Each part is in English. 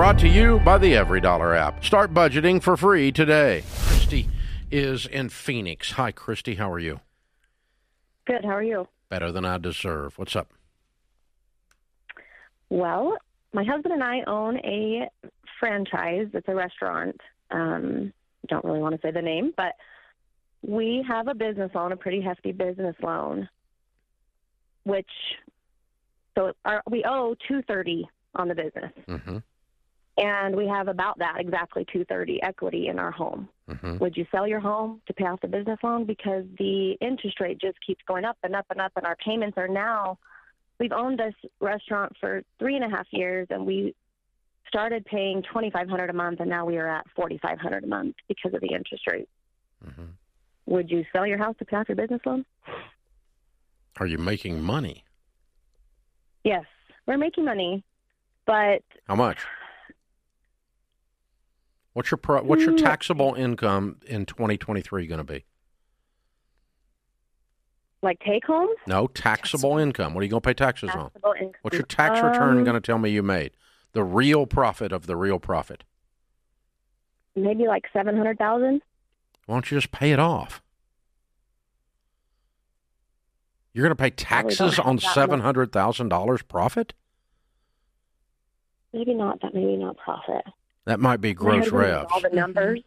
brought to you by the EveryDollar app. Start budgeting for free today. Christy is in Phoenix. Hi, Christy. How are you? Good. How are you? Better than I deserve. What's up? Well, my husband and I own a franchise. It's a restaurant. Um, don't really want to say the name, but we have a business loan, a pretty hefty business loan, which so our, we owe two thirty on the business, Mm-hmm. And we have about that exactly two thirty equity in our home. Mm-hmm. Would you sell your home to pay off the business loan because the interest rate just keeps going up and up and up, and our payments are now. We've owned this restaurant for three and a half years, and we started paying twenty five hundred a month, and now we are at forty five hundred a month because of the interest rate. Mm-hmm. Would you sell your house to pay off your business loan? Are you making money? Yes, we're making money, but How much? What's your pro- what's your Mm. taxable income in 2023 going to be? like take home No, taxable income. What are you going to pay taxes on? income. What's your tax return Um, going to tell me you made? The real profit of the real profit. Maybe like seven hundred thousand. Why don't you just pay it off? You're going to pay Probably don't taxes have on that much. seven hundred thousand dollars profit? Maybe not that. Maybe not profit. That might be gross husband knows revs. All the numbers.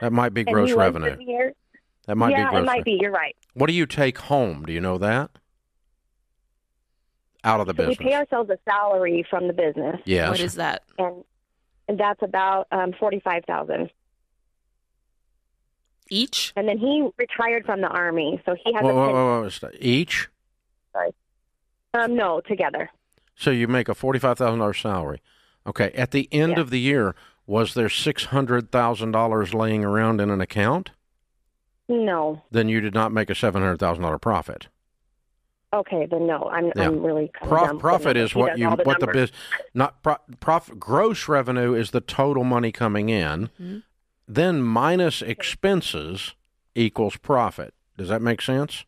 That might be gross revenue. That might yeah, be gross. it might rev- be. You're right. What do you take home? Do you know that? Out of the So business. we pay ourselves a salary from the business, yes. What is that? and and that's about um, forty five thousand. Each? And then he retired from the army, so he has Whoa, a whoa, whoa, whoa, stop. Each? um no together. So you make a forty-five thousand dollars salary. Okay. At the end Yeah. of the year, was there six hundred thousand dollars laying around in an account? No. Then you did not make a seven hundred thousand dollar profit. Okay, then no. I'm Yeah. I'm really Prof- profit is what you the what the numbers. biz not pro- profit gross revenue is the total money coming in. Mhm. Then minus expenses equals profit. Does that make sense?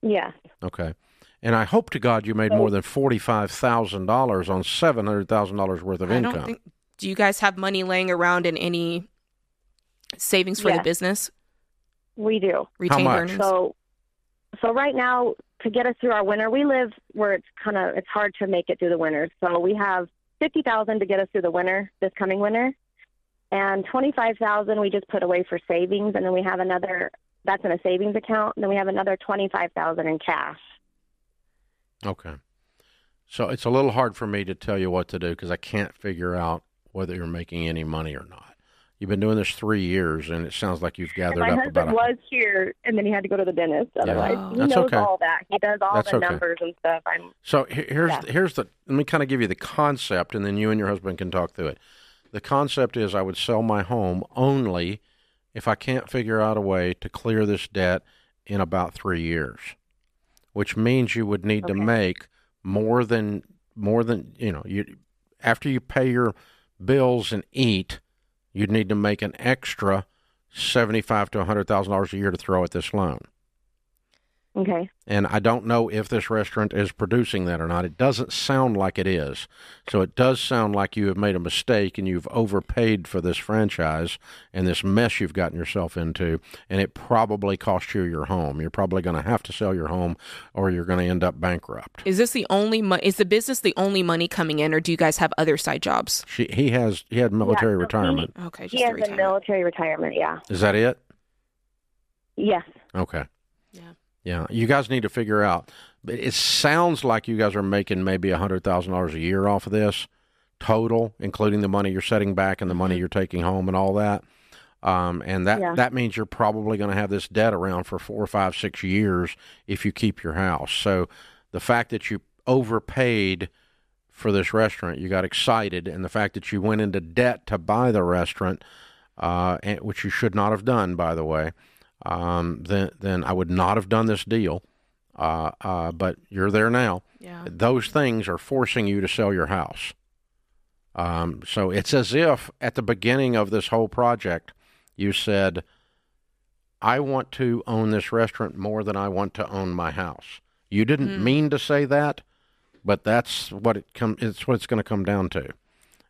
Yeah. Okay. And I hope to God you made more than forty-five thousand dollars on seven hundred thousand dollars worth of I income. don't think. Do you guys have money laying around in any savings for the business? We do. Retained much? earnings? So, so right now, to get us through our winter, we live where it's kind of it's hard to make it through the winter. So we have fifty thousand to get us through the winter this coming winter, and twenty five thousand we just put away for savings, and then we have another that's in a savings account, and then we have another twenty five thousand in cash. Okay. So it's a little hard for me to tell you what to do because I can't figure out whether you're making any money or not. You've been doing this three years, and it sounds like you've And gathered my up husband about. A, was here, and then he had to go to the dentist. Otherwise, Oh. he That's knows okay. all that. He does all That's the okay. numbers and stuff. I'm so here's Yeah. here's the. Let me kind of give you the concept, and then you and your husband can talk through it. The concept is I would sell my home only if I can't figure out a way to clear this debt in about three years, which means you would need to make more than more than you know you after you pay your bills and eat, you'd need to make an extra seventy-five to hundred thousand dollars a year to throw at this loan. Okay. And I don't know if this restaurant is producing that or not. It doesn't sound like it is. So it does sound like you have made a mistake and you've overpaid for this franchise and this mess you've gotten yourself into. And it probably cost you your home. You're probably going to have to sell your home or you're going to end up bankrupt. is this the only? Mo- is the business the only money coming in, or do you guys have other side jobs? She, he has he had military so he- retirement. Okay, just He the has a military retirement. Yeah. Is that it? Yes. Okay. Yeah. Yeah, you guys need to figure out. But it sounds like you guys are making maybe a hundred thousand dollars a year off of this total, including the money you're setting back and the money you're taking home and all that. Um, and that Yeah. that means you're probably going to have this debt around for four or five, six years if you keep your house. So the fact that you overpaid for this restaurant, you got excited, and the fact that you went into debt to buy the restaurant, uh, and, which you should not have done, by the way, um, then then I would not have done this deal. Uh, uh, but you're there now. Yeah. Those things are forcing you to sell your house. Um, so it's as if at the beginning of this whole project, you said, "I want to own this restaurant more than I want to own my house." You didn't mean to say that, but that's what it come. It's what it's going to come down to.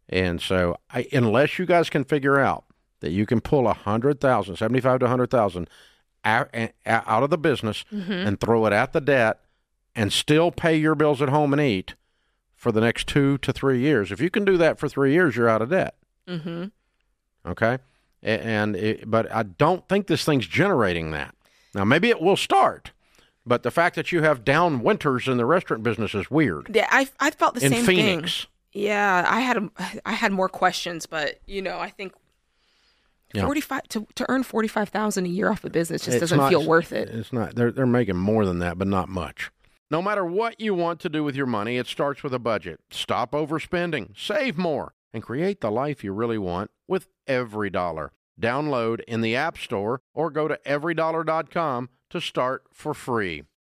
And so, I, unless you guys can figure out that you can pull a hundred thousand, seventy-five to a hundred thousand out, out of the business Mm-hmm. and throw it at the debt and still pay your bills at home and eat for the next two to three years. If you can do that for three years, you're out of debt. Mm-hmm. Okay, and it, but I don't think this thing's generating that. Now, maybe it will start, but the fact that you have down winters in the restaurant business is weird. Yeah, I I felt the in same Phoenix, thing. Yeah, I had I had more questions, but you know, I think Yeah. forty five to to earn forty five thousand a year off a business just It's doesn't not- feel worth it. It's not. They're they're making more than that, but not much. No matter what you want to do with your money, it starts with a budget. Stop overspending, save more, and create the life you really want with every dollar. Download in the App Store or go to everydollar.com to start for free.